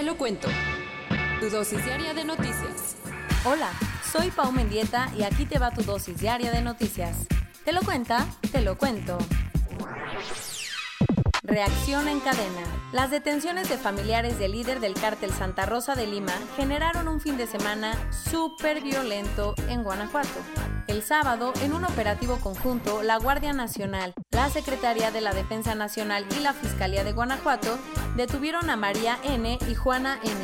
Te lo cuento. Tu dosis diaria de noticias. Hola, soy Pau Mendieta y aquí te va tu dosis diaria de noticias. ¿Te lo cuenta? Te lo cuento. Reacción en cadena. Las detenciones de familiares del líder del cártel Santa Rosa de Lima generaron un fin de semana súper violento en Guanajuato. El sábado, en un operativo conjunto, la Guardia Nacional, la Secretaría de la Defensa Nacional y la Fiscalía de Guanajuato detuvieron a María N. y Juana N.,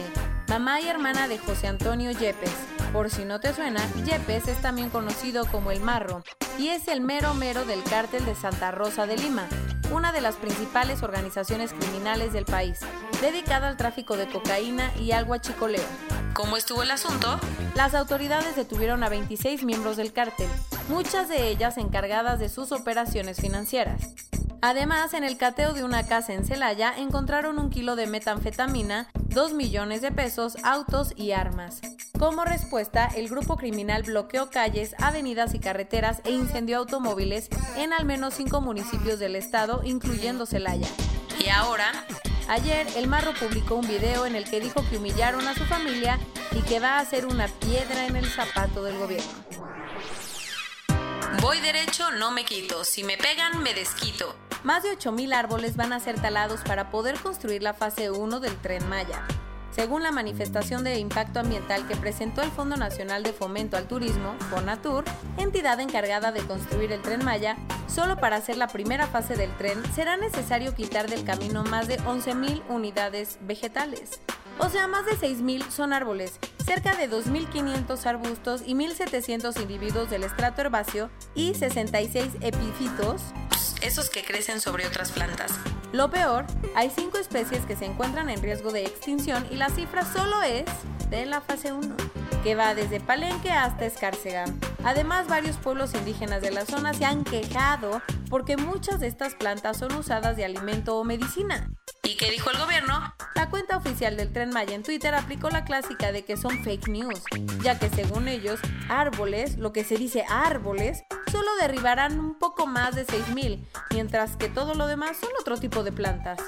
mamá y hermana de José Antonio Yepes. Por si no te suena, Yepes es también conocido como el Marro y es el mero mero del cártel de Santa Rosa de Lima, una de las principales organizaciones criminales del país, dedicada al tráfico de cocaína y al huachicoleo. ¿Cómo estuvo el asunto? Las autoridades detuvieron a 26 miembros del cártel, muchas de ellas encargadas de sus operaciones financieras. Además, en el cateo de una casa en Celaya encontraron un kilo de metanfetamina, 2 millones de pesos, autos y armas. Como respuesta, el grupo criminal bloqueó calles, avenidas y carreteras e incendió automóviles en al menos cinco municipios del estado, incluyendo Celaya. Y ahora, ayer el Marro publicó un video en el que dijo que humillaron a su familia y que va a ser una piedra en el zapato del gobierno. Voy derecho, no me quito. Si me pegan, me desquito. Más de 8.000 árboles van a ser talados para poder construir la fase 1 del tren Maya. Según la manifestación de impacto ambiental que presentó el Fondo Nacional de Fomento al Turismo, FONATUR, entidad encargada de construir el tren Maya, solo para hacer la primera fase del tren será necesario quitar del camino más de 11.000 unidades vegetales. O sea, más de 6.000 son árboles, cerca de 2.500 arbustos y 1.700 individuos del estrato herbáceo y 66 epífitos, esos que crecen sobre otras plantas. Lo peor, hay 5 especies que se encuentran en riesgo de extinción y la cifra solo es de la fase 1, que va desde Palenque hasta Escárcega. Además, varios pueblos indígenas de la zona se han quejado porque muchas de estas plantas son usadas de alimento o medicina. ¿Y qué dijo el gobierno? La cuenta oficial del Tren Maya en Twitter aplicó la clásica de que son fake news, ya que según ellos, árboles, lo que se dice árboles, solo derribarán un poco más de 6.000, mientras que todo lo demás son otro tipo de plantas.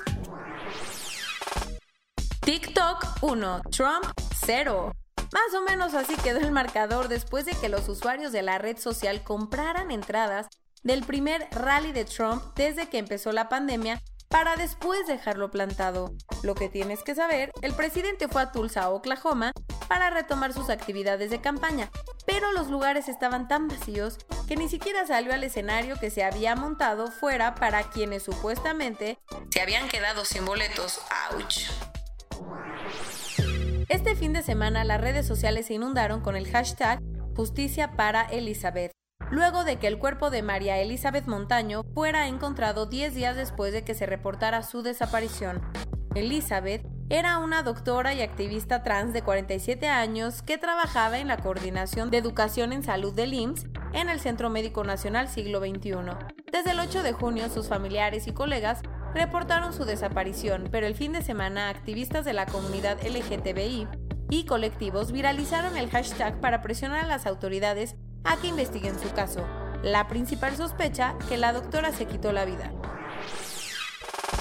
TikTok 1, Trump 0. Más o menos así quedó el marcador después de que los usuarios de la red social compraran entradas del primer rally de Trump desde que empezó la pandemia para después dejarlo plantado. Lo que tienes que saber, el presidente fue a Tulsa, Oklahoma, para retomar sus actividades de campaña, pero los lugares estaban tan vacíos que ni siquiera salió al escenario que se había montado fuera para quienes supuestamente se habían quedado sin boletos. ¡Auch! Este fin de semana las redes sociales se inundaron con el hashtag Justicia para Elizabeth, luego de que el cuerpo de María Elizabeth Montaño fuera encontrado 10 días después de que se reportara su desaparición. Elizabeth era una doctora y activista trans de 47 años que trabajaba en la coordinación de educación en salud del IMSS en el Centro Médico Nacional Siglo XXI. Desde el 8 de junio sus familiares y colegas reportaron su desaparición, pero el fin de semana activistas de la comunidad LGTBI y colectivos viralizaron el hashtag para presionar a las autoridades a que investiguen su caso. La principal sospecha, que la doctora se quitó la vida.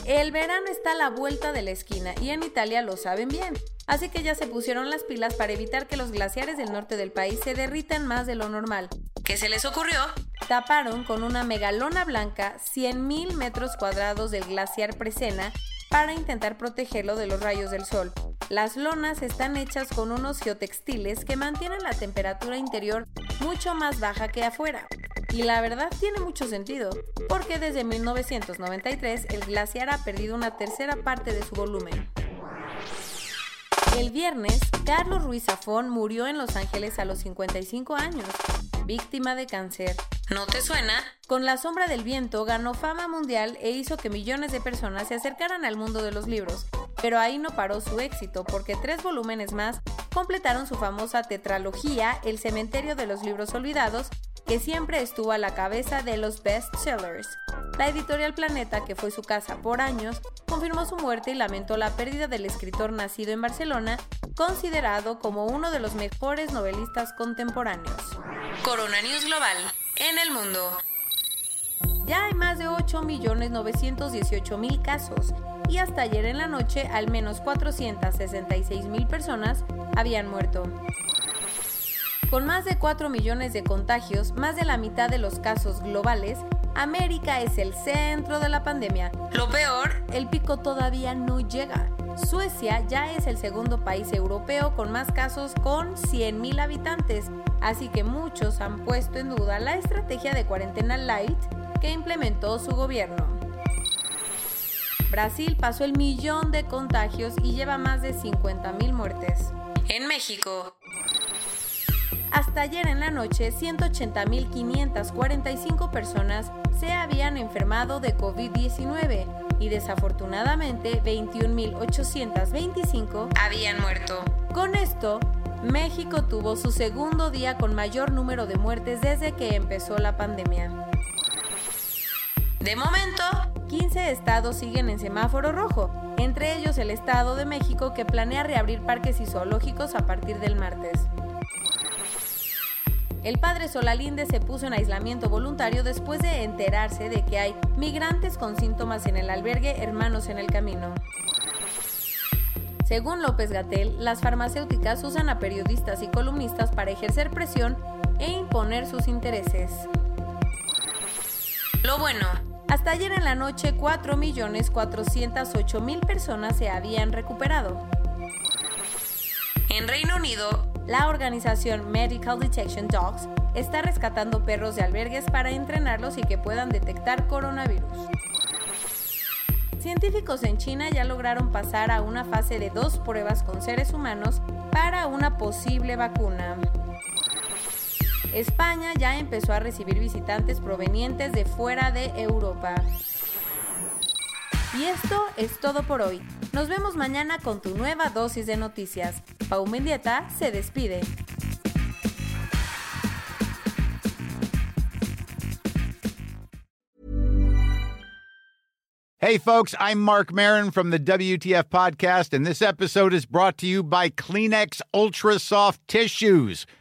El verano está a la vuelta de la esquina y en Italia lo saben bien, así que ya se pusieron las pilas para evitar que los glaciares del norte del país se derritan más de lo normal. ¿Qué se les ocurrió? Taparon con una megalona blanca 100.000 metros cuadrados del glaciar Presena para intentar protegerlo de los rayos del sol. Las lonas están hechas con unos geotextiles que mantienen la temperatura interior mucho más baja que afuera. Y la verdad tiene mucho sentido, porque desde 1993 el glaciar ha perdido una tercera parte de su volumen. El viernes, Carlos Ruiz Zafón murió en Los Ángeles a los 55 años, víctima de cáncer. ¿No te suena? Con La sombra del viento ganó fama mundial e hizo que millones de personas se acercaran al mundo de los libros. Pero ahí no paró su éxito, porque tres volúmenes más completaron su famosa tetralogía El cementerio de los libros olvidados, que siempre estuvo a la cabeza de los bestsellers. La editorial Planeta, que fue su casa por años, confirmó su muerte y lamentó la pérdida del escritor nacido en Barcelona, considerado como uno de los mejores novelistas contemporáneos. Corona News Global, en el mundo. Ya hay más de 8.918.000 casos y hasta ayer en la noche al menos 466.000 personas habían muerto. Con más de 4 millones de contagios, más de la mitad de los casos globales, América es el centro de la pandemia. Lo peor, el pico todavía no llega. Suecia ya es el segundo país europeo con más casos con 100.000 habitantes, así que muchos han puesto en duda la estrategia de cuarentena light que implementó su gobierno. Brasil pasó el millón de contagios y lleva más de 50.000 muertes. En México, hasta ayer en la noche, 180.545 personas se habían enfermado de COVID-19 y desafortunadamente 21.825 habían muerto. Con esto, México tuvo su segundo día con mayor número de muertes desde que empezó la pandemia. De momento, 15 estados siguen en semáforo rojo, entre ellos el Estado de México que planea reabrir parques y zoológicos a partir del martes. El padre Solalinde se puso en aislamiento voluntario después de enterarse de que hay migrantes con síntomas en el albergue Hermanos en el Camino. Según López Gatel, las farmacéuticas usan a periodistas y columnistas para ejercer presión e imponer sus intereses. Lo bueno, hasta ayer en la noche 4.408.000 personas se habían recuperado. En Reino Unido, la organización Medical Detection Dogs está rescatando perros de albergues para entrenarlos y que puedan detectar coronavirus. Científicos en China ya lograron pasar a una fase de dos pruebas con seres humanos para una posible vacuna. España ya empezó a recibir visitantes provenientes de fuera de Europa. Y esto es todo por hoy. Nos vemos mañana con tu nueva dosis de noticias. Pau Mendieta se despide. Hey, folks, I'm Mark Marin from the WTF Podcast, and this episode is brought to you by Kleenex Ultra Soft Tissues